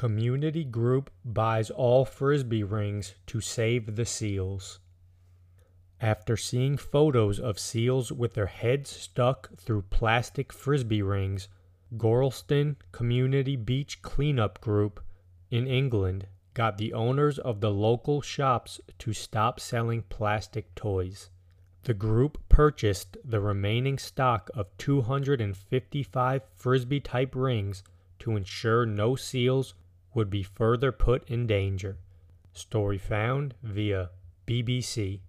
Community group buys all frisbee rings to save the seals. After seeing photos of seals with their heads stuck through plastic frisbee rings, Gorleston Community Beach Cleanup Group in England got the owners of the local shops to stop selling plastic toys. The group purchased the remaining stock of 255 frisbee type rings to ensure no seals would be further put in danger. Story found via BBC.